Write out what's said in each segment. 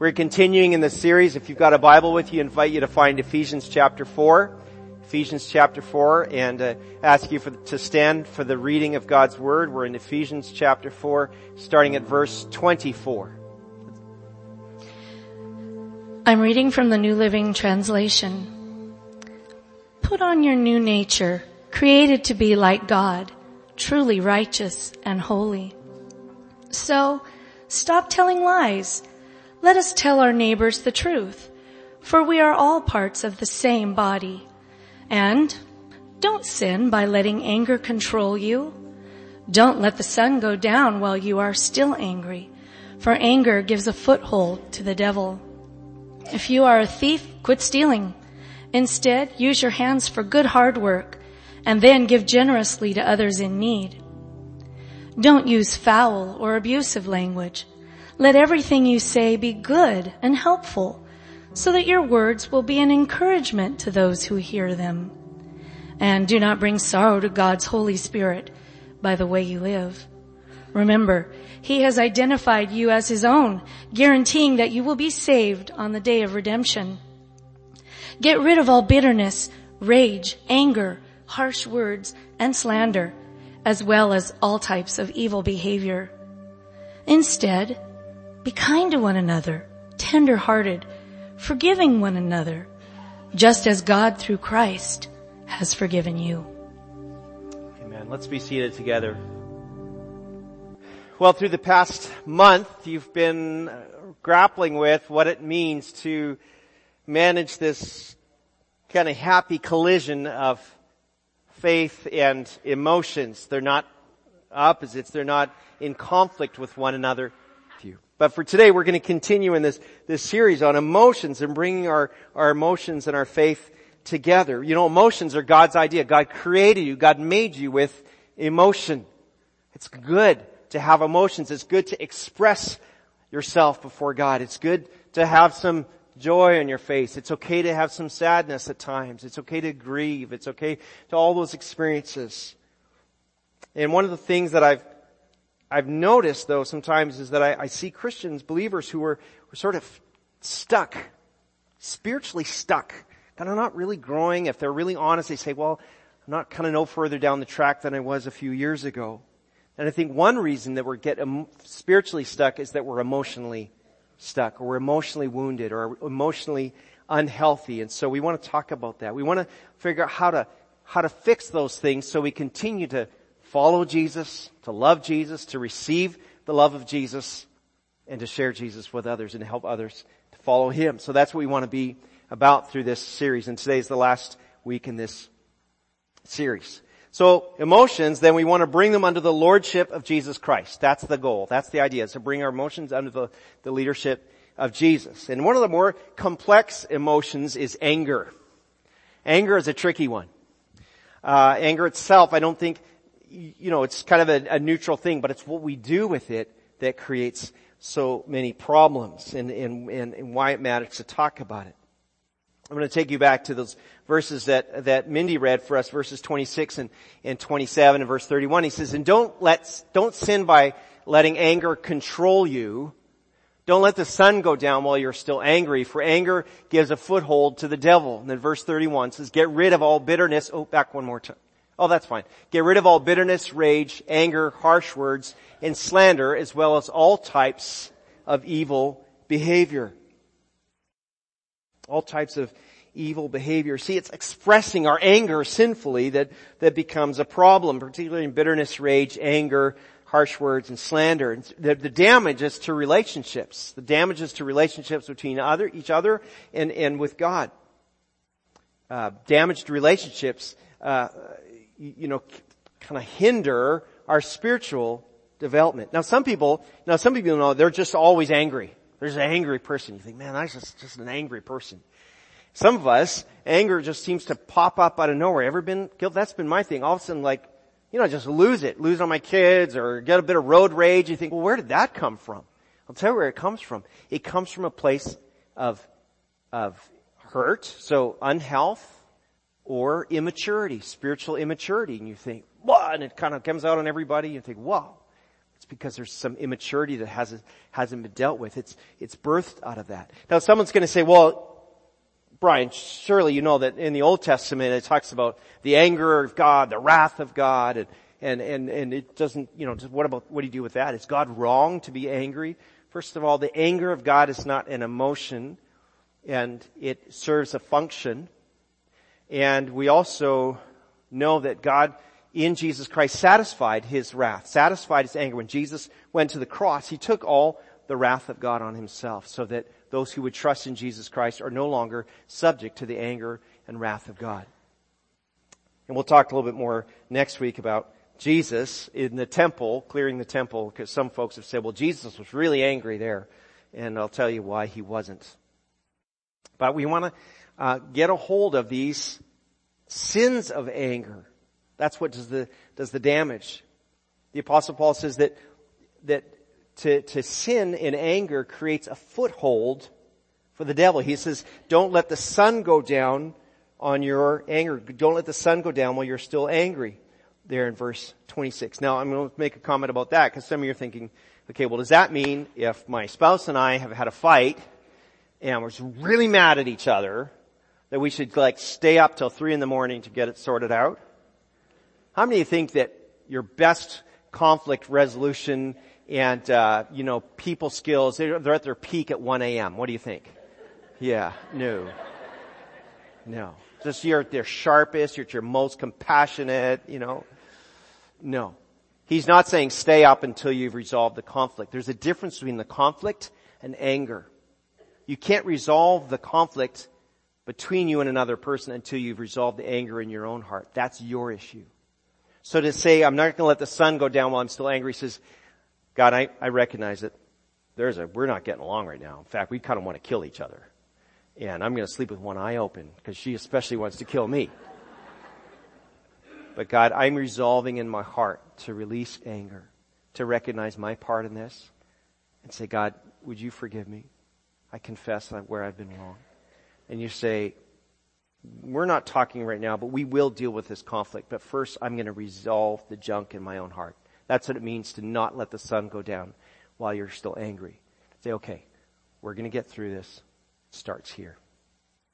We're continuing in the series. If you've got a Bible with you, I invite you to find Ephesians chapter 4. Ephesians chapter 4 and uh, ask you for, to stand for the reading of God's Word. We're in Ephesians chapter 4 starting at verse 24. I'm reading from the New Living Translation. Put on your new nature, created to be like God, truly righteous and holy. So, stop telling lies. Let us tell our neighbors the truth, for we are all parts of the same body. And don't sin by letting anger control you. Don't let the sun go down while you are still angry, for anger gives a foothold to the devil. If you are a thief, quit stealing. Instead, use your hands for good hard work and then give generously to others in need. Don't use foul or abusive language. Let everything you say be good and helpful so that your words will be an encouragement to those who hear them. And do not bring sorrow to God's Holy Spirit by the way you live. Remember, He has identified you as His own, guaranteeing that you will be saved on the day of redemption. Get rid of all bitterness, rage, anger, harsh words, and slander, as well as all types of evil behavior. Instead, be kind to one another, tender-hearted, forgiving one another, just as God through Christ has forgiven you. Amen. Let's be seated together. Well, through the past month, you've been grappling with what it means to manage this kind of happy collision of faith and emotions. They're not opposites. They're not in conflict with one another. But for today, we're going to continue in this, this series on emotions and bringing our, our emotions and our faith together. You know, emotions are God's idea. God created you. God made you with emotion. It's good to have emotions. It's good to express yourself before God. It's good to have some joy on your face. It's okay to have some sadness at times. It's okay to grieve. It's okay to all those experiences. And one of the things that I've I've noticed though sometimes is that I, I see Christians, believers who are, are sort of stuck, spiritually stuck, kind of not really growing. If they're really honest, they say, well, I'm not kind of no further down the track than I was a few years ago. And I think one reason that we're get spiritually stuck is that we're emotionally stuck or we're emotionally wounded or emotionally unhealthy. And so we want to talk about that. We want to figure out how to, how to fix those things so we continue to follow Jesus, to love Jesus, to receive the love of Jesus, and to share Jesus with others and help others to follow Him. So that's what we want to be about through this series. And today is the last week in this series. So emotions, then we want to bring them under the lordship of Jesus Christ. That's the goal. That's the idea, is to bring our emotions under the, the leadership of Jesus. And one of the more complex emotions is anger. Anger is a tricky one. Uh, anger itself, I don't think you know, it's kind of a, a, neutral thing, but it's what we do with it that creates so many problems and, and, and, and why it matters to talk about it. I'm going to take you back to those verses that, that Mindy read for us, verses 26 and, and 27 and verse 31. He says, and don't let, don't sin by letting anger control you. Don't let the sun go down while you're still angry, for anger gives a foothold to the devil. And then verse 31 says, get rid of all bitterness. Oh, back one more time. Oh, that's fine. Get rid of all bitterness, rage, anger, harsh words, and slander, as well as all types of evil behavior. All types of evil behavior. See, it's expressing our anger sinfully that, that becomes a problem, particularly in bitterness, rage, anger, harsh words, and slander. The, the damages to relationships. The damages to relationships between other, each other and, and with God. Uh, damaged relationships uh, you know, kind of hinder our spiritual development. Now some people, now some people know they're just always angry. There's an angry person. You think, man, that's just, just an angry person. Some of us, anger just seems to pop up out of nowhere. Ever been guilt? That's been my thing. All of a sudden, like, you know, just lose it. Lose on my kids or get a bit of road rage. You think, well, where did that come from? I'll tell you where it comes from. It comes from a place of, of hurt. So unhealth, or immaturity, spiritual immaturity, and you think, wow, and it kind of comes out on everybody, you think, wow. It's because there's some immaturity that hasn't, hasn't been dealt with. It's, it's birthed out of that. Now someone's gonna say, well, Brian, surely you know that in the Old Testament it talks about the anger of God, the wrath of God, and, and, and, and it doesn't, you know, what about, what do you do with that? Is God wrong to be angry? First of all, the anger of God is not an emotion, and it serves a function. And we also know that God in Jesus Christ satisfied his wrath, satisfied his anger. When Jesus went to the cross, he took all the wrath of God on himself so that those who would trust in Jesus Christ are no longer subject to the anger and wrath of God. And we'll talk a little bit more next week about Jesus in the temple, clearing the temple, because some folks have said, well, Jesus was really angry there. And I'll tell you why he wasn't. But we want to uh, get a hold of these sins of anger. That's what does the, does the damage. The apostle Paul says that, that to, to sin in anger creates a foothold for the devil. He says, don't let the sun go down on your anger. Don't let the sun go down while you're still angry. There in verse 26. Now I'm going to make a comment about that because some of you are thinking, okay, well does that mean if my spouse and I have had a fight and we're really mad at each other that we should like stay up till three in the morning to get it sorted out? How many of you think that your best conflict resolution and uh, you know people skills they're, they're at their peak at 1 a.m. What do you think? Yeah, no, no. Just you're at their sharpest. You're at your most compassionate. You know, no. He's not saying stay up until you've resolved the conflict. There's a difference between the conflict and anger. You can't resolve the conflict between you and another person until you've resolved the anger in your own heart. That's your issue. So to say, I'm not going to let the sun go down while I'm still angry says, God, I, I recognize it. There's a, we're not getting along right now. In fact, we kind of want to kill each other. And I'm going to sleep with one eye open because she especially wants to kill me. But God, I'm resolving in my heart to release anger, to recognize my part in this and say, God, would you forgive me? I confess where I've been wrong. And you say, we're not talking right now, but we will deal with this conflict. But first, I'm going to resolve the junk in my own heart. That's what it means to not let the sun go down while you're still angry. Say, okay, we're going to get through this. It starts here.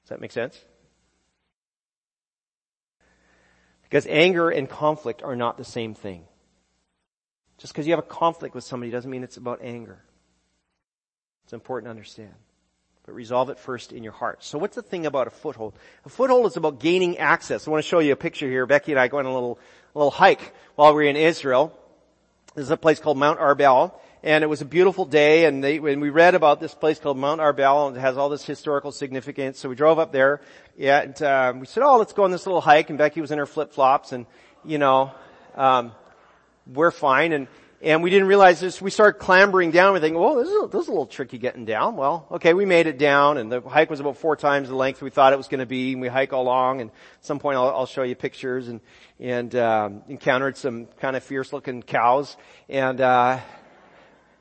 Does that make sense? Because anger and conflict are not the same thing. Just because you have a conflict with somebody doesn't mean it's about anger. It's important to understand. But resolve it first in your heart. So what's the thing about a foothold? A foothold is about gaining access. I want to show you a picture here. Becky and I go on a little, a little hike while we are in Israel. This is a place called Mount Arbel, and it was a beautiful day, and, they, when we read about this place called Mount Arbel, and it has all this historical significance, so we drove up there, and uh, we said, oh, let's go on this little hike, and Becky was in her flip-flops, and, you know, um, we're fine, and, and we didn't realize this, we started clambering down, we think, well, this is, a, this is a little tricky getting down. Well, okay, we made it down, and the hike was about four times the length we thought it was going to be, and we hike along, and at some point I'll, I'll show you pictures, and, and um, encountered some kind of fierce-looking cows, and uh,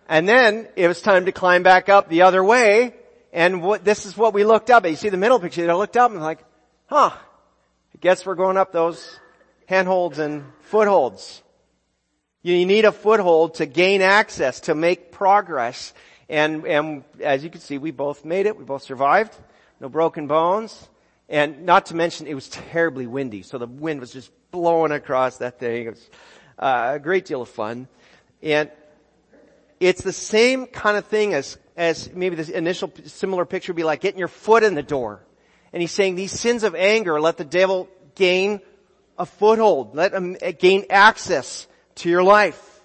and then it was time to climb back up the other way. And what, this is what we looked up. You see the middle picture. I looked up and like, huh? I guess we're going up those handholds and footholds. You need a foothold to gain access, to make progress. And, and as you can see, we both made it. We both survived. No broken bones. And not to mention, it was terribly windy. So the wind was just blowing across that thing. It was uh, a great deal of fun. And it's the same kind of thing as, as maybe this initial similar picture would be like getting your foot in the door. And he's saying these sins of anger, let the devil gain a foothold. Let him gain access to your life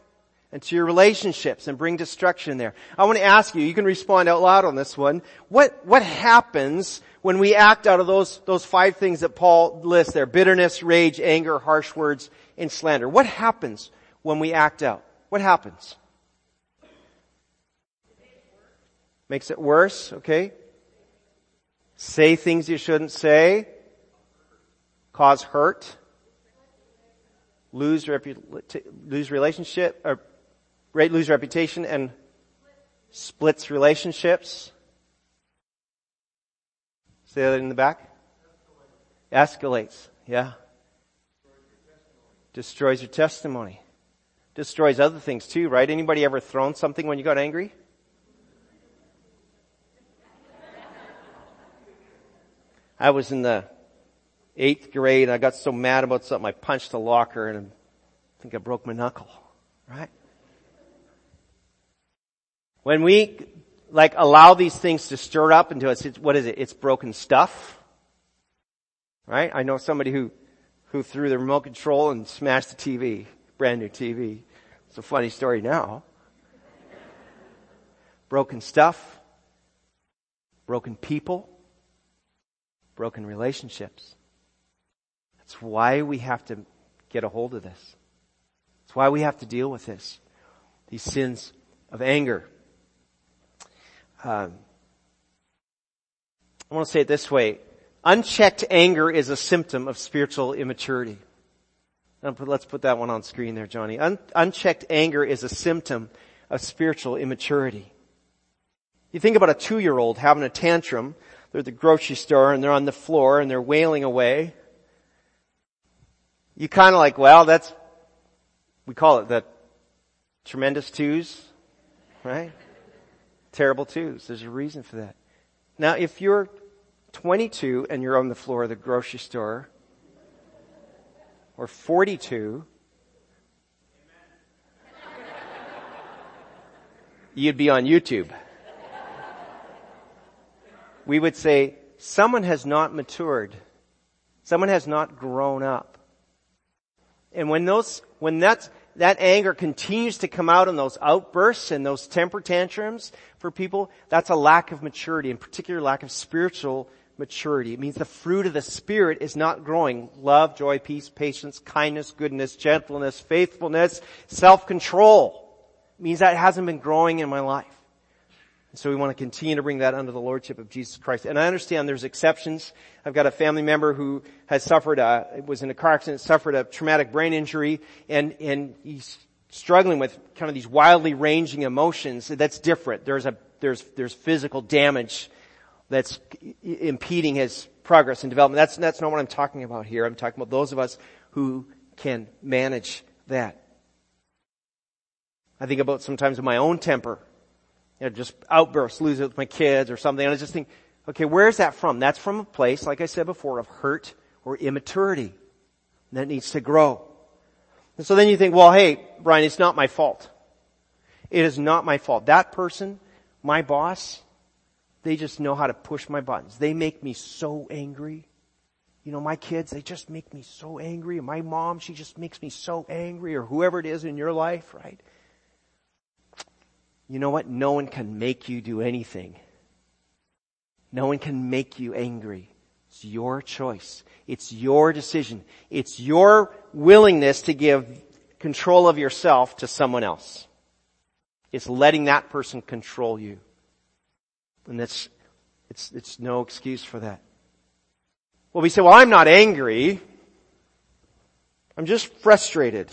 and to your relationships and bring destruction there. I want to ask you, you can respond out loud on this one. What, what happens when we act out of those, those five things that Paul lists there? Bitterness, rage, anger, harsh words, and slander. What happens when we act out? What happens? Makes it worse, okay? Say things you shouldn't say. Cause hurt. Lose, lose relationship, or lose reputation and splits relationships. Say that in the back. Escalates. Yeah. Destroys your testimony. destroys other things too, right? Anybody ever thrown something when you got angry? I was in the eighth grade and I got so mad about something I punched a locker and I think I broke my knuckle, right? When we like allow these things to stir up into us, what is it? It's broken stuff. Right? I know somebody who, who threw the remote control and smashed the TV, brand new TV. It's a funny story now. broken stuff, broken people, broken relationships. That's why we have to get a hold of this. It's why we have to deal with this. These sins of anger. Um, I want to say it this way. Unchecked anger is a symptom of spiritual immaturity. Let's put that one on screen there, Johnny. Un- unchecked anger is a symptom of spiritual immaturity. You think about a two-year-old having a tantrum. They're at the grocery store and they're on the floor and they're wailing away. You kind of like, well, that's, we call it the tremendous twos, right? Terrible twos. There's a reason for that. Now, if you're 22 and you're on the floor of the grocery store, or 42, you'd be on YouTube. We would say, someone has not matured. Someone has not grown up. And when those, when that's, that anger continues to come out in those outbursts and those temper tantrums for people, that's a lack of maturity, in particular lack of spiritual maturity. It means the fruit of the Spirit is not growing. Love, joy, peace, patience, kindness, goodness, gentleness, faithfulness, self-control. It means that hasn't been growing in my life. So we want to continue to bring that under the Lordship of Jesus Christ. And I understand there's exceptions. I've got a family member who has suffered a, was in a car accident, suffered a traumatic brain injury, and, and he's struggling with kind of these wildly ranging emotions. That's different. There's a, there's, there's physical damage that's impeding his progress and development. That's, that's not what I'm talking about here. I'm talking about those of us who can manage that. I think about sometimes my own temper. You know, just outbursts, lose it with my kids or something. And I just think, okay, where's that from? That's from a place, like I said before, of hurt or immaturity. That needs to grow. And so then you think, well, hey, Brian, it's not my fault. It is not my fault. That person, my boss, they just know how to push my buttons. They make me so angry. You know, my kids, they just make me so angry. My mom, she just makes me so angry or whoever it is in your life, right? You know what? No one can make you do anything. No one can make you angry. It's your choice. It's your decision. It's your willingness to give control of yourself to someone else. It's letting that person control you. And that's, it's, it's no excuse for that. Well, we say, well, I'm not angry. I'm just frustrated.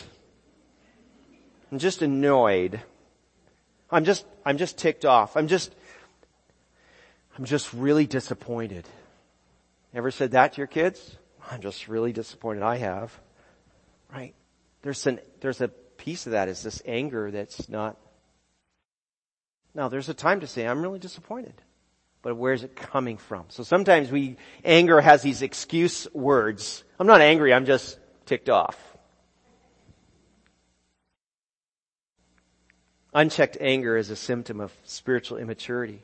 I'm just annoyed. I'm just, I'm just ticked off. I'm just, I'm just really disappointed. Ever said that to your kids? I'm just really disappointed. I have. Right? There's an, there's a piece of that is this anger that's not now there's a time to say, I'm really disappointed. But where's it coming from? So sometimes we, anger has these excuse words. I'm not angry, I'm just ticked off. Unchecked anger is a symptom of spiritual immaturity.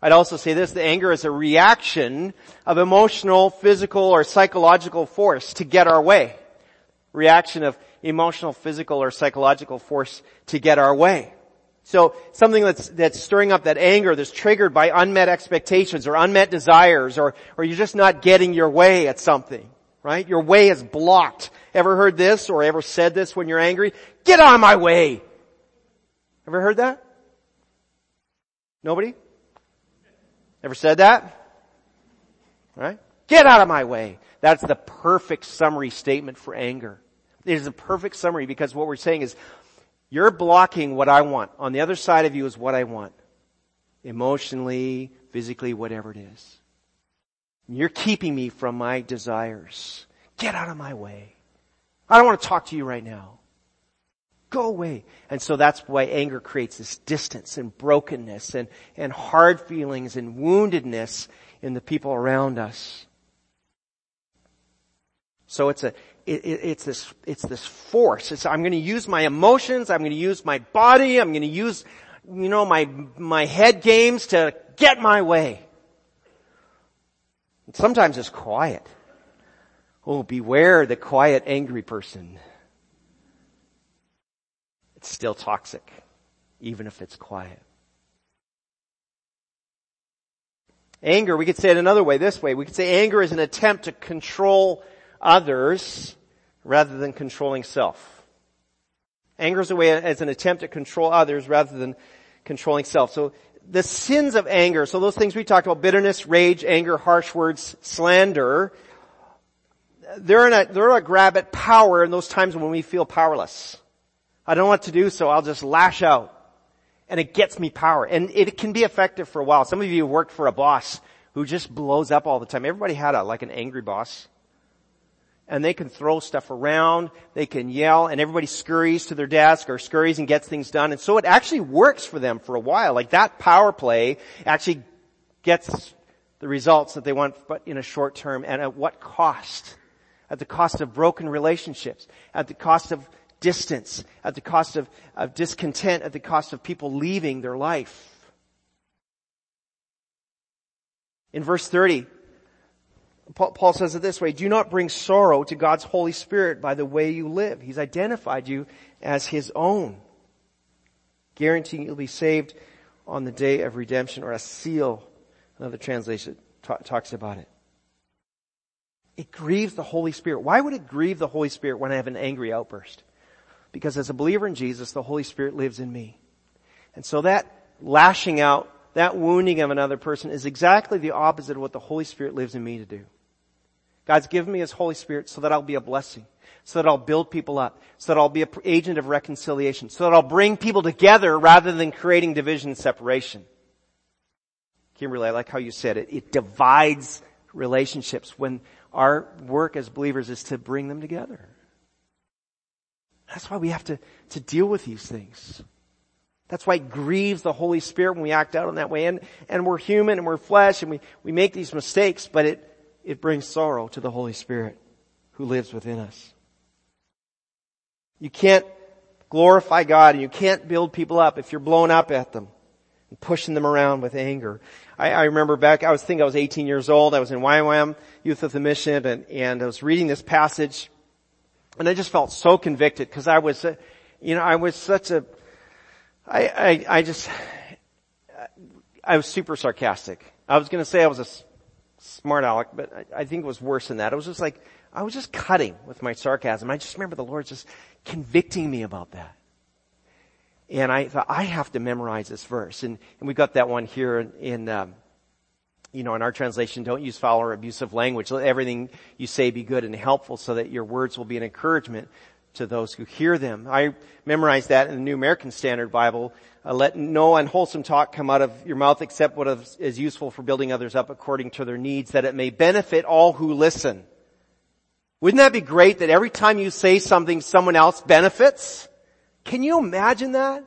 I'd also say this, the anger is a reaction of emotional, physical, or psychological force to get our way. Reaction of emotional, physical, or psychological force to get our way. So something that's, that's stirring up that anger that's triggered by unmet expectations or unmet desires or, or you're just not getting your way at something, right? Your way is blocked. Ever heard this or ever said this when you're angry? Get on my way! Ever heard that? Nobody? Ever said that? Right? Get out of my way. That's the perfect summary statement for anger. It is a perfect summary because what we're saying is you're blocking what I want. On the other side of you is what I want. Emotionally, physically, whatever it is. You're keeping me from my desires. Get out of my way. I don't want to talk to you right now. Go away. And so that's why anger creates this distance and brokenness and, and hard feelings and woundedness in the people around us. So it's a, it, it, it's this, it's this force. It's, I'm going to use my emotions. I'm going to use my body. I'm going to use, you know, my, my head games to get my way. Sometimes it's quiet. Oh, beware the quiet, angry person. It's still toxic, even if it's quiet. Anger, we could say it another way, this way. We could say anger is an attempt to control others rather than controlling self. Anger is a way as an attempt to control others rather than controlling self. So the sins of anger, so those things we talked about, bitterness, rage, anger, harsh words, slander, they're in a, they're a grab at power in those times when we feel powerless. I don't want to do, so I'll just lash out. And it gets me power. And it can be effective for a while. Some of you worked for a boss who just blows up all the time. Everybody had a, like an angry boss and they can throw stuff around, they can yell, and everybody scurries to their desk or scurries and gets things done. And so it actually works for them for a while. Like that power play actually gets the results that they want, but in a short term, and at what cost? At the cost of broken relationships, at the cost of distance, at the cost of, of discontent, at the cost of people leaving their life. In verse 30, Paul says it this way, do not bring sorrow to God's Holy Spirit by the way you live. He's identified you as His own, guaranteeing you'll be saved on the day of redemption or a seal. Another translation t- talks about it. It grieves the Holy Spirit. Why would it grieve the Holy Spirit when I have an angry outburst? Because as a believer in Jesus, the Holy Spirit lives in me. And so that lashing out, that wounding of another person is exactly the opposite of what the Holy Spirit lives in me to do. God's given me His Holy Spirit so that I'll be a blessing, so that I'll build people up, so that I'll be an agent of reconciliation, so that I'll bring people together rather than creating division and separation. Kimberly, I like how you said it. It divides relationships when our work as believers is to bring them together. That's why we have to, to deal with these things. That's why it grieves the Holy Spirit when we act out in that way. And, and we're human and we're flesh and we, we make these mistakes, but it, it brings sorrow to the Holy Spirit who lives within us. You can't glorify God and you can't build people up if you're blown up at them and pushing them around with anger. I, I remember back, I was thinking I was 18 years old, I was in YWAM, Youth with the Mission, and, and I was reading this passage and I just felt so convicted because I was, uh, you know, I was such a, I, I, I just, I was super sarcastic. I was going to say I was a smart aleck, but I, I, think it was worse than that. It was just like, I was just cutting with my sarcasm. I just remember the Lord just convicting me about that. And I thought, I have to memorize this verse. And, and we got that one here in, in um, you know, in our translation, don't use foul or abusive language. Let everything you say be good and helpful so that your words will be an encouragement to those who hear them. I memorized that in the New American Standard Bible. Uh, let no unwholesome talk come out of your mouth except what is useful for building others up according to their needs, that it may benefit all who listen. Wouldn't that be great that every time you say something, someone else benefits? Can you imagine that?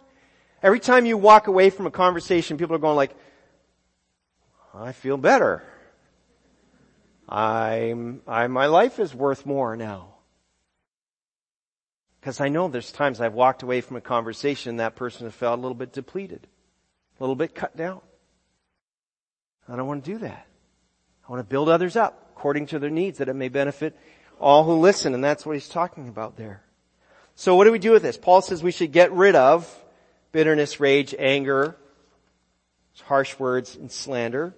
Every time you walk away from a conversation, people are going like, I feel better. I'm, I, my life is worth more now. Because I know there's times I've walked away from a conversation and that person has felt a little bit depleted, a little bit cut down. I don't want to do that. I want to build others up according to their needs that it may benefit all who listen. And that's what he's talking about there. So what do we do with this? Paul says we should get rid of bitterness, rage, anger, harsh words, and slander.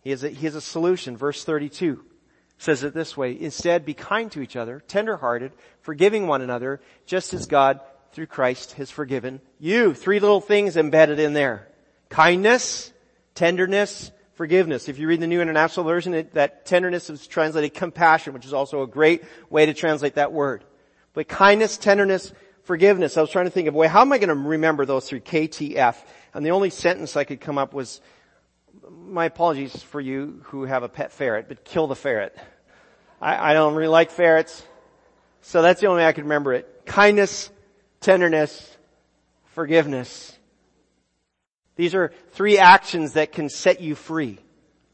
He has a, he has a solution. Verse 32 says it this way. Instead, be kind to each other, tenderhearted, forgiving one another, just as God, through Christ, has forgiven you. Three little things embedded in there. Kindness, tenderness, forgiveness. If you read the New International Version, it, that tenderness is translated compassion, which is also a great way to translate that word. But kindness, tenderness, forgiveness. I was trying to think of, way, how am I going to remember those three? KTF. And the only sentence I could come up was, my apologies for you who have a pet ferret, but kill the ferret. I, I don't really like ferrets. So that's the only way I can remember it. Kindness, tenderness, forgiveness. These are three actions that can set you free.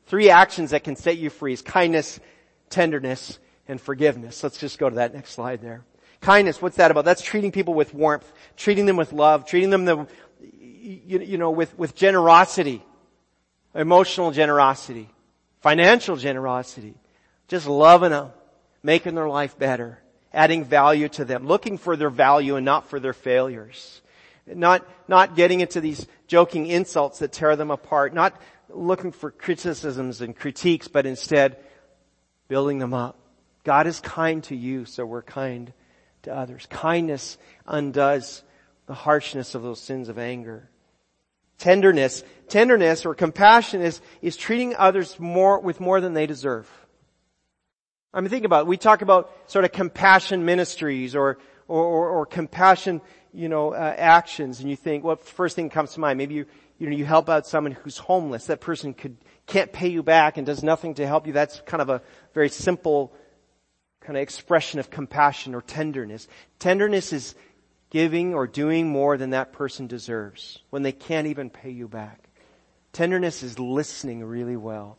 Three actions that can set you free is kindness, tenderness, and forgiveness. Let's just go to that next slide there. Kindness, what's that about? That's treating people with warmth, treating them with love, treating them, the, you, you know, with, with generosity, emotional generosity, financial generosity, just loving them, making their life better, adding value to them, looking for their value and not for their failures. Not, not getting into these joking insults that tear them apart, not looking for criticisms and critiques, but instead building them up. God is kind to you, so we're kind to others. Kindness undoes the harshness of those sins of anger. Tenderness, tenderness or compassion is, is treating others more, with more than they deserve. I mean, think about it. We talk about sort of compassion ministries or, or, or, or compassion, you know, uh, actions and you think, what well, first thing comes to mind? Maybe you, you know, you help out someone who's homeless. That person could, can't pay you back and does nothing to help you. That's kind of a very simple kind of expression of compassion or tenderness. Tenderness is giving or doing more than that person deserves when they can't even pay you back. Tenderness is listening really well.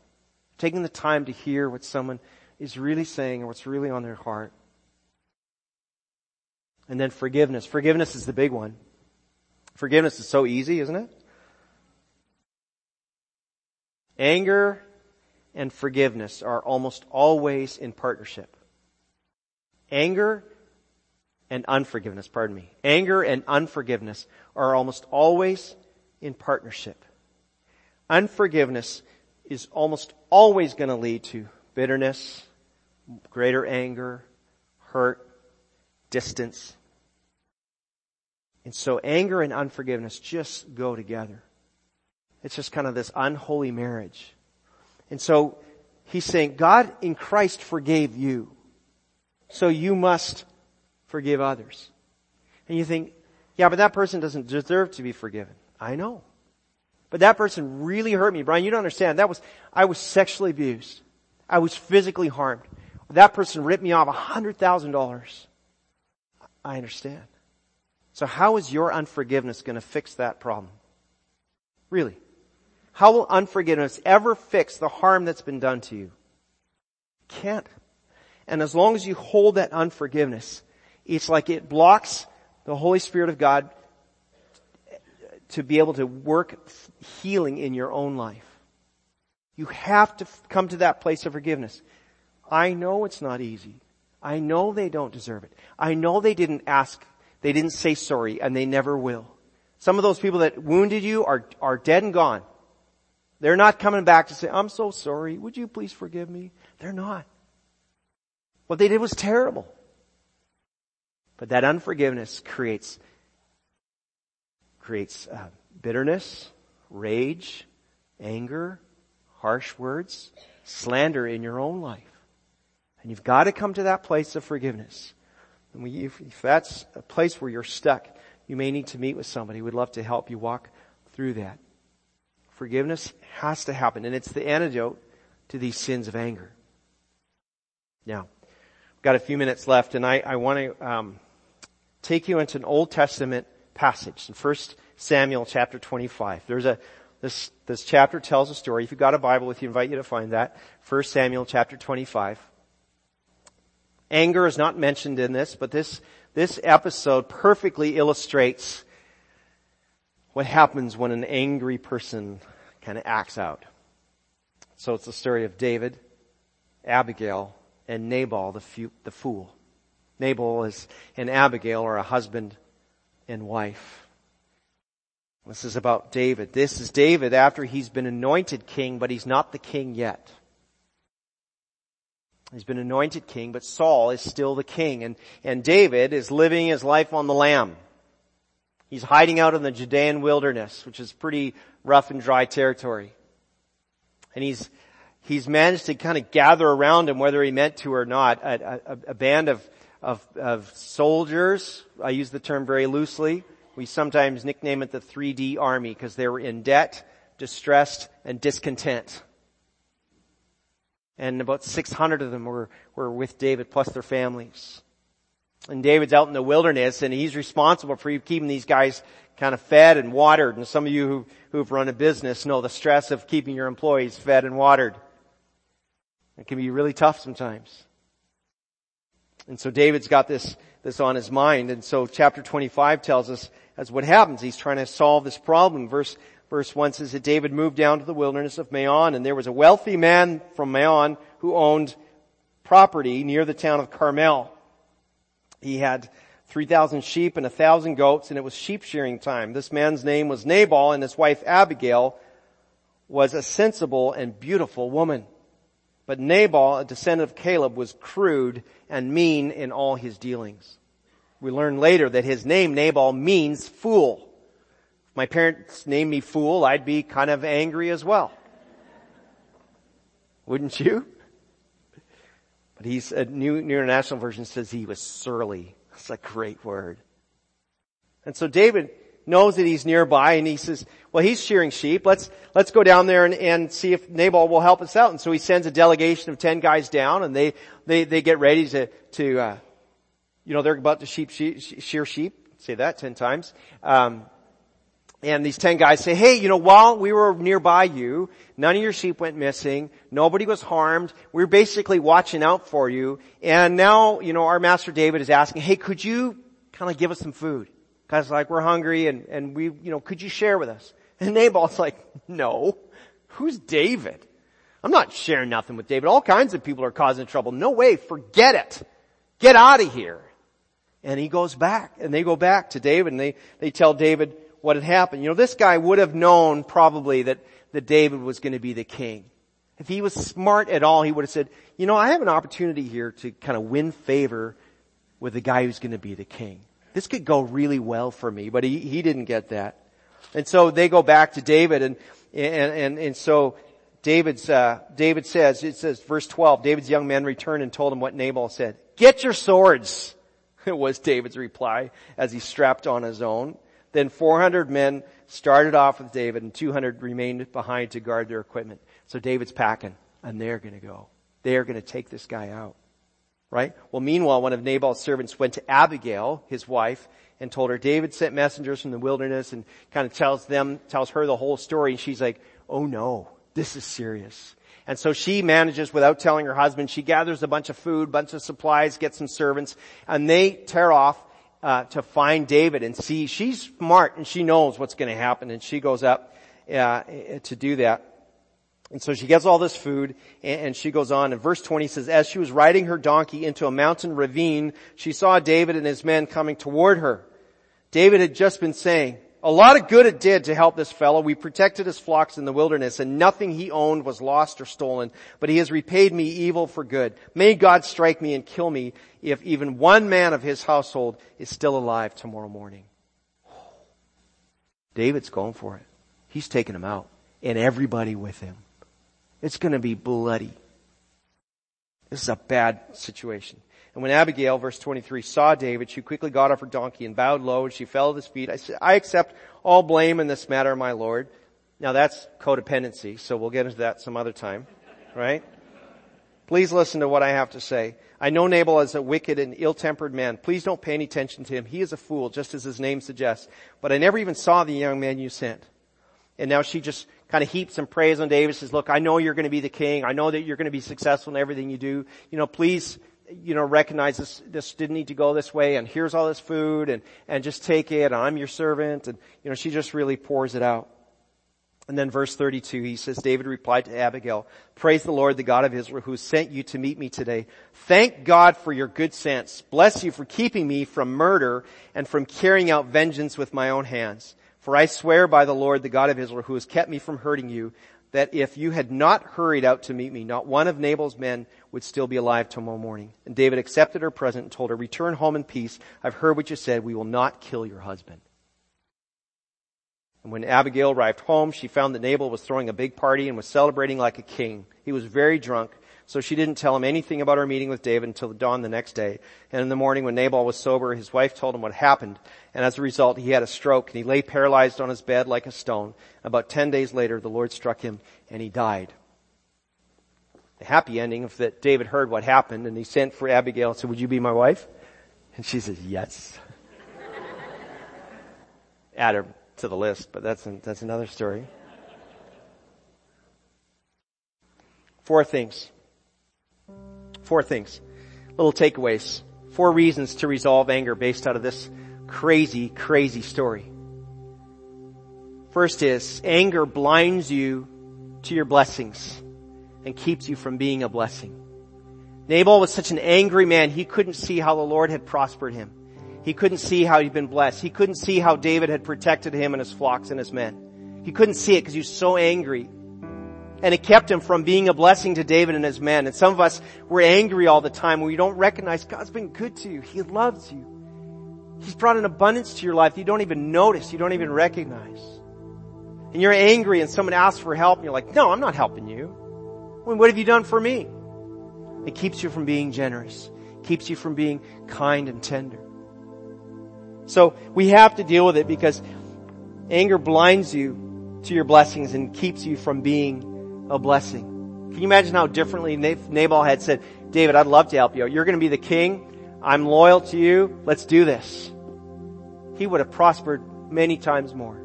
Taking the time to hear what someone is really saying or what's really on their heart. And then forgiveness. Forgiveness is the big one. Forgiveness is so easy, isn't it? Anger and forgiveness are almost always in partnership. Anger and unforgiveness, pardon me. Anger and unforgiveness are almost always in partnership. Unforgiveness is almost always going to lead to bitterness, greater anger, hurt, distance. And so anger and unforgiveness just go together. It's just kind of this unholy marriage. And so he's saying, God in Christ forgave you. So you must forgive others. And you think, yeah, but that person doesn't deserve to be forgiven. I know. But that person really hurt me. Brian, you don't understand. That was, I was sexually abused. I was physically harmed. That person ripped me off a hundred thousand dollars. I understand. So how is your unforgiveness going to fix that problem? Really? How will unforgiveness ever fix the harm that's been done to you? Can't. And as long as you hold that unforgiveness, it's like it blocks the Holy Spirit of God to be able to work healing in your own life. You have to come to that place of forgiveness. I know it's not easy. I know they don't deserve it. I know they didn't ask, they didn't say sorry, and they never will. Some of those people that wounded you are, are dead and gone. They're not coming back to say, I'm so sorry. Would you please forgive me? They're not. What they did was terrible. But that unforgiveness creates, creates uh, bitterness, rage, anger, harsh words, slander in your own life. And you've got to come to that place of forgiveness. And we, if, if that's a place where you're stuck, you may need to meet with somebody. We'd love to help you walk through that. Forgiveness has to happen, and it's the antidote to these sins of anger. Now, got a few minutes left, and I, I want to um, take you into an Old Testament passage in 1 Samuel chapter 25. There's a this this chapter tells a story. If you've got a Bible with you, I invite you to find that. 1 Samuel chapter 25. Anger is not mentioned in this, but this this episode perfectly illustrates what happens when an angry person kind of acts out. So it's the story of David, Abigail, and Nabal the, fu- the fool. Nabal is, and Abigail are a husband and wife. This is about David. This is David after he's been anointed king, but he's not the king yet. He's been anointed king, but Saul is still the king, and, and David is living his life on the lam. He's hiding out in the Judean wilderness, which is pretty rough and dry territory. And he's, he's managed to kind of gather around him, whether he meant to or not, a, a, a band of, of, of soldiers. I use the term very loosely. We sometimes nickname it the 3D army because they were in debt, distressed, and discontent. And about 600 of them were, were with David plus their families. And David's out in the wilderness and he's responsible for keeping these guys kind of fed and watered. And some of you who, who've run a business know the stress of keeping your employees fed and watered. It can be really tough sometimes. And so David's got this, this on his mind. And so chapter 25 tells us that's what happens. He's trying to solve this problem. Verse, verse 1 says that David moved down to the wilderness of Maon and there was a wealthy man from Maon who owned property near the town of Carmel. He had 3,000 sheep and 1,000 goats and it was sheep shearing time. This man's name was Nabal and his wife Abigail was a sensible and beautiful woman. But Nabal, a descendant of Caleb, was crude and mean in all his dealings. We learn later that his name, Nabal, means fool. If my parents named me fool, I'd be kind of angry as well. Wouldn't you? But he's, a new, new international version says he was surly. That's a great word. And so David knows that he's nearby and he says, well, he's shearing sheep. Let's, let's go down there and, and see if Nabal will help us out. And so he sends a delegation of 10 guys down and they, they, they get ready to, to, uh, you know, they're about to sheep, shear sheep. Say that 10 times. Um, and these 10 guys say, hey, you know, while we were nearby you, none of your sheep went missing. Nobody was harmed. We are basically watching out for you. And now, you know, our master David is asking, hey, could you kind of give us some food? Cause like we're hungry and, and we, you know, could you share with us? And Nabal's like, no. Who's David? I'm not sharing nothing with David. All kinds of people are causing trouble. No way. Forget it. Get out of here. And he goes back and they go back to David and they, they tell David, what had happened. You know, this guy would have known probably that, that David was going to be the king. If he was smart at all, he would have said, you know, I have an opportunity here to kind of win favor with the guy who's going to be the king. This could go really well for me, but he, he didn't get that. And so they go back to David and, and, and, and so David's, uh, David says, it says verse 12, David's young men returned and told him what Nabal said. Get your swords, was David's reply as he strapped on his own. Then 400 men started off with David and 200 remained behind to guard their equipment. So David's packing and they're going to go. They are going to take this guy out. Right? Well, meanwhile, one of Nabal's servants went to Abigail, his wife, and told her David sent messengers from the wilderness and kind of tells them, tells her the whole story. And she's like, oh no, this is serious. And so she manages without telling her husband, she gathers a bunch of food, bunch of supplies, gets some servants, and they tear off uh, to find David and see. She's smart and she knows what's going to happen, and she goes up uh, to do that. And so she gets all this food and, she goes on. And verse 20 says, as she was riding her donkey into a mountain ravine, she saw David and his men coming toward her. David had just been saying, a lot of good it did to help this fellow. We protected his flocks in the wilderness and nothing he owned was lost or stolen, but he has repaid me evil for good. May God strike me and kill me if even one man of his household is still alive tomorrow morning. David's going for it. He's taking him out and everybody with him. It's going to be bloody. This is a bad situation. And when Abigail, verse 23, saw David, she quickly got off her donkey and bowed low and she fell at his feet. I said, I accept all blame in this matter, my Lord. Now that's codependency, so we'll get into that some other time, right? Please listen to what I have to say. I know Nabal is a wicked and ill-tempered man. Please don't pay any attention to him. He is a fool, just as his name suggests. But I never even saw the young man you sent. And now she just kind of heaps some praise on David, says, look, I know you're going to be the king. I know that you're going to be successful in everything you do. You know, please you know, recognize this, this didn't need to go this way and here's all this food and, and just take it. I'm your servant. And, you know, she just really pours it out. And then verse 32, he says, David replied to Abigail, praise the Lord, the God of Israel, who sent you to meet me today. Thank God for your good sense. Bless you for keeping me from murder and from carrying out vengeance with my own hands. For I swear by the Lord, the God of Israel, who has kept me from hurting you, that if you had not hurried out to meet me, not one of Nabal's men would still be alive tomorrow morning. And David accepted her present and told her, return home in peace. I've heard what you said. We will not kill your husband. And when Abigail arrived home, she found that Nabal was throwing a big party and was celebrating like a king. He was very drunk so she didn't tell him anything about her meeting with David until the dawn the next day. And in the morning when Nabal was sober, his wife told him what happened. And as a result, he had a stroke and he lay paralyzed on his bed like a stone. About 10 days later, the Lord struck him and he died. The happy ending of that David heard what happened and he sent for Abigail and said, would you be my wife? And she says, yes. Add her to the list, but that's, that's another story. Four things. Four things. Little takeaways. Four reasons to resolve anger based out of this crazy, crazy story. First is, anger blinds you to your blessings and keeps you from being a blessing. Nabal was such an angry man, he couldn't see how the Lord had prospered him. He couldn't see how he'd been blessed. He couldn't see how David had protected him and his flocks and his men. He couldn't see it because he was so angry. And it kept him from being a blessing to David and his men. And some of us, we're angry all the time. when We don't recognize God's been good to you. He loves you. He's brought an abundance to your life you don't even notice, you don't even recognize. And you're angry and someone asks for help and you're like, no, I'm not helping you. What have you done for me? It keeps you from being generous. Keeps you from being kind and tender. So we have to deal with it because anger blinds you to your blessings and keeps you from being a blessing. Can you imagine how differently Nabal had said, David, I'd love to help you. You're going to be the king. I'm loyal to you. Let's do this. He would have prospered many times more.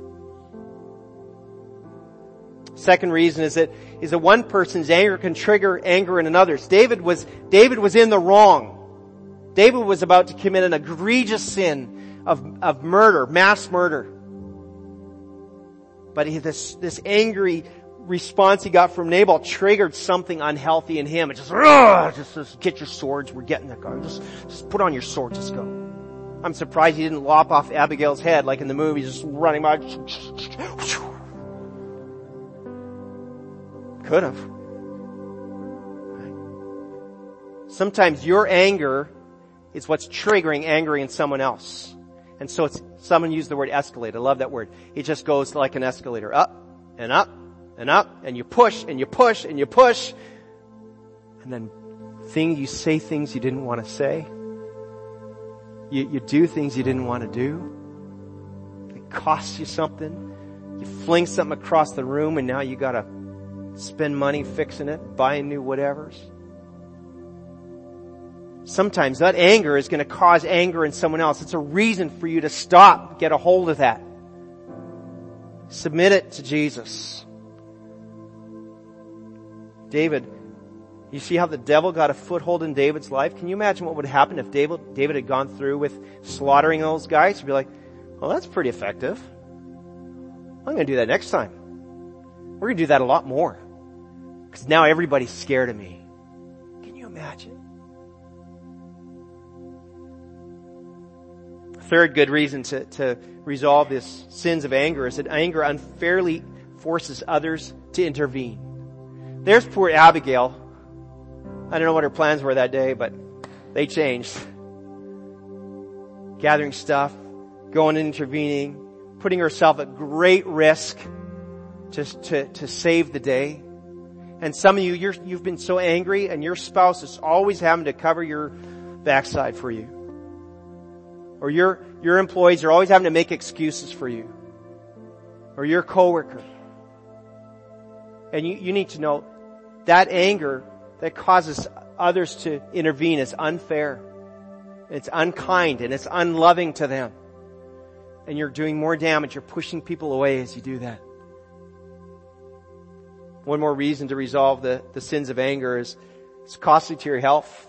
Second reason is that, is that one person's anger can trigger anger in another's. David was, David was in the wrong. David was about to commit an egregious sin of, of murder, mass murder. But he, this, this angry response he got from Nabal triggered something unhealthy in him. It just, just, just get your swords, we're getting the car. Just, just put on your sword, just go. I'm surprised he didn't lop off Abigail's head like in the movie, just running by. Could have. Sometimes your anger is what's triggering anger in someone else. And so it's, someone used the word escalate. I love that word. It just goes like an escalator. Up and up and up and you push and you push and you push. And then thing, you say things you didn't want to say. You, you do things you didn't want to do. It costs you something. You fling something across the room and now you gotta spend money fixing it, buying new whatevers. Sometimes that anger is to cause anger in someone else. It's a reason for you to stop, get a hold of that. Submit it to Jesus. David, you see how the devil got a foothold in David's life? Can you imagine what would happen if David, David had gone through with slaughtering those guys? He'd be like, well, that's pretty effective. I'm going to do that next time. We're going to do that a lot more. Because now everybody's scared of me. Can you imagine? Third good reason to, to resolve this sins of anger is that anger unfairly forces others to intervene. There's poor Abigail. I don't know what her plans were that day, but they changed. Gathering stuff, going and intervening, putting herself at great risk to, to, to save the day. And some of you, you have been so angry and your spouse is always having to cover your backside for you. Or your, your employees are always having to make excuses for you. Or your coworker. And you, you need to know that anger that causes others to intervene is unfair. It's unkind and it's unloving to them. And you're doing more damage. You're pushing people away as you do that. One more reason to resolve the, the sins of anger is it's costly to your health.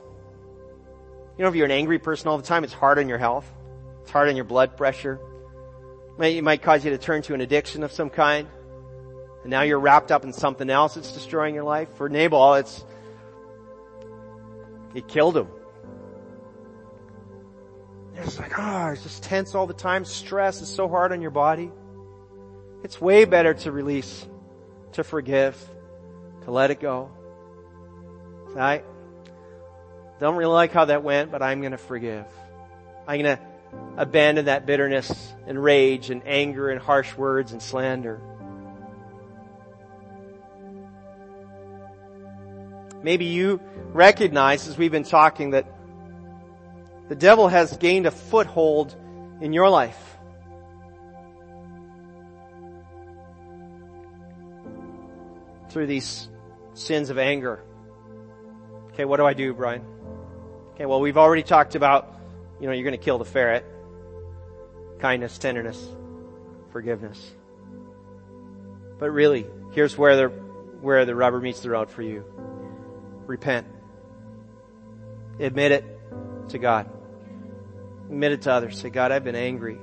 You know, if you're an angry person all the time, it's hard on your health. It's hard on your blood pressure. It might cause you to turn to an addiction of some kind. And now you're wrapped up in something else that's destroying your life. For Nabal, it's, it killed him. It's like, oh, it's just tense all the time. Stress is so hard on your body. It's way better to release to forgive, to let it go. I don't really like how that went, but I'm going to forgive. I'm going to abandon that bitterness and rage and anger and harsh words and slander. Maybe you recognize, as we've been talking, that the devil has gained a foothold in your life. through these sins of anger. Okay, what do I do, Brian? Okay, well, we've already talked about you know, you're going to kill the ferret. Kindness, tenderness, forgiveness. But really, here's where the, where the rubber meets the road for you. Repent. Admit it to God. Admit it to others. Say, God, I've been angry.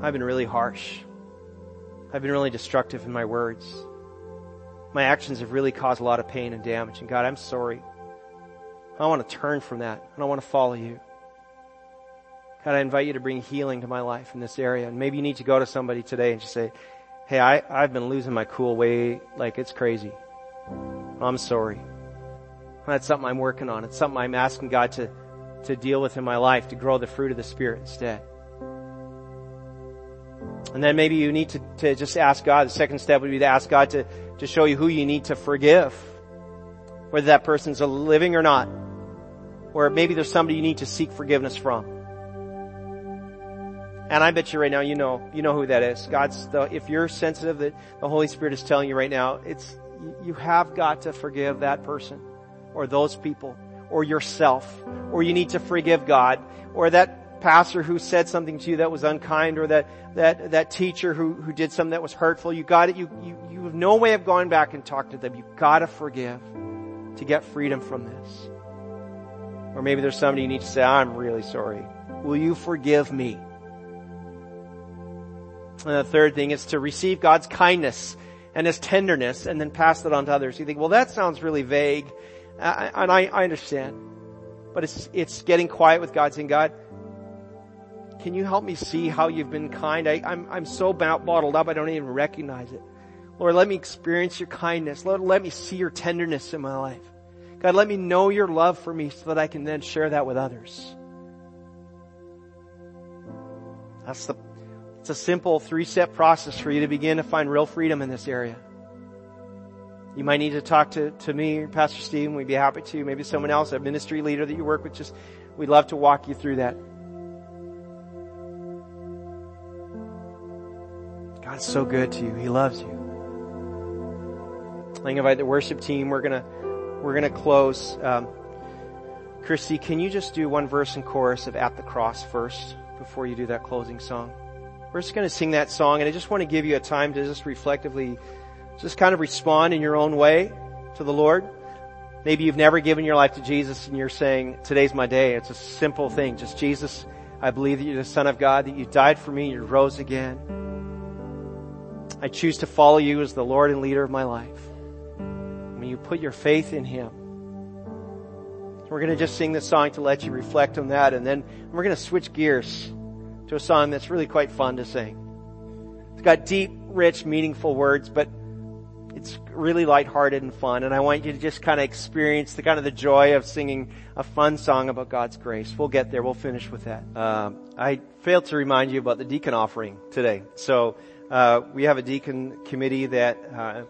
I've been really harsh. I've been really destructive in my words. My actions have really caused a lot of pain and damage. And God, I'm sorry. I want to turn from that. I don't want to follow you. God, I invite you to bring healing to my life in this area. And maybe you need to go to somebody today and just say, Hey, I, I've been losing my cool way like it's crazy. I'm sorry. That's something I'm working on. It's something I'm asking God to, to deal with in my life, to grow the fruit of the Spirit instead. And then maybe you need to, to just ask God. The second step would be to ask God to, to show you who you need to forgive. Whether that person's living or not. Or maybe there's somebody you need to seek forgiveness from. And I bet you right now you know, you know who that is. God's the, if you're sensitive that the Holy Spirit is telling you right now, it's, you have got to forgive that person or those people or yourself or you need to forgive God or that pastor who said something to you that was unkind or that, that, that teacher who, who did something that was hurtful. You got it. You, you, you have no way of going back and talking to them. You've got to forgive to get freedom from this. Or maybe there's somebody you need to say, I'm really sorry. Will you forgive me? And the third thing is to receive God's kindness and His tenderness and then pass it on to others. You think, well, that sounds really vague. And I, I understand. But it's, it's getting quiet with God saying, God, can you help me see how you've been kind? I, I'm, I'm so bottled up, I don't even recognize it. Lord, let me experience your kindness. Lord, let me see your tenderness in my life. God, let me know your love for me so that I can then share that with others. That's the it's a simple three-step process for you to begin to find real freedom in this area. You might need to talk to, to me, Pastor Steve, we'd be happy to. Maybe someone else, a ministry leader that you work with, just, we'd love to walk you through that. God's so good to you. He loves you. I invite the worship team. We're gonna, we're gonna close. Um, Christy, can you just do one verse and chorus of At the Cross first before you do that closing song? We're just going to sing that song and I just want to give you a time to just reflectively just kind of respond in your own way to the Lord. Maybe you've never given your life to Jesus and you're saying, today's my day. It's a simple thing. Just Jesus, I believe that you're the Son of God, that you died for me, you rose again. I choose to follow you as the Lord and leader of my life. When you put your faith in Him, we're going to just sing this song to let you reflect on that and then we're going to switch gears to a song that's really quite fun to sing. It's got deep, rich, meaningful words, but it's really lighthearted and fun. And I want you to just kind of experience the kind of the joy of singing a fun song about God's grace. We'll get there. We'll finish with that. Um, I failed to remind you about the deacon offering today. So uh, we have a deacon committee that uh,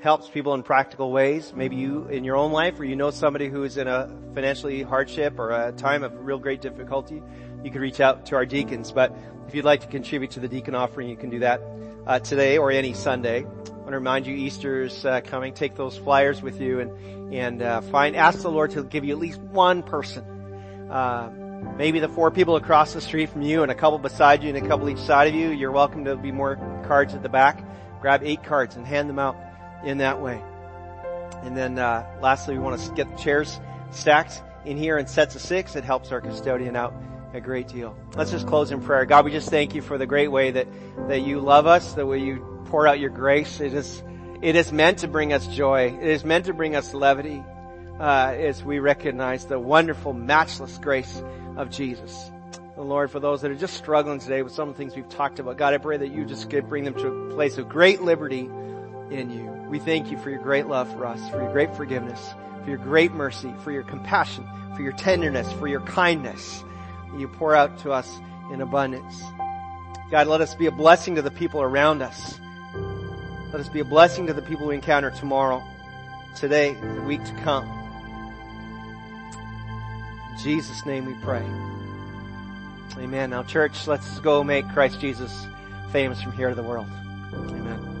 helps people in practical ways. Maybe you in your own life, or you know somebody who is in a financially hardship or a time of real great difficulty you can reach out to our deacons. But if you'd like to contribute to the deacon offering, you can do that uh, today or any Sunday. Want to remind you Easter's uh, coming. Take those flyers with you and and uh, find ask the Lord to give you at least one person. Uh, maybe the four people across the street from you and a couple beside you and a couple each side of you. You're welcome to be more cards at the back. Grab eight cards and hand them out in that way. And then uh, lastly, we want to get the chairs stacked in here in sets of six. It helps our custodian out a great deal. Let's just close in prayer. God, we just thank you for the great way that, that you love us, the way you pour out your grace. It is, it is meant to bring us joy. It is meant to bring us levity, uh, as we recognize the wonderful, matchless grace of Jesus. And Lord, for those that are just struggling today with some of the things we've talked about, God, I pray that you just could bring them to a place of great liberty in you. We thank you for your great love for us, for your great forgiveness, for your great mercy, for your compassion, for your tenderness, for your kindness that you pour out to us in abundance. God, let us be a blessing to the people around us. Let us be a blessing to the people we encounter tomorrow, today, the week to come. In Jesus' name we pray. Amen. Now church, let's go make Christ Jesus famous from here to the world. Amen.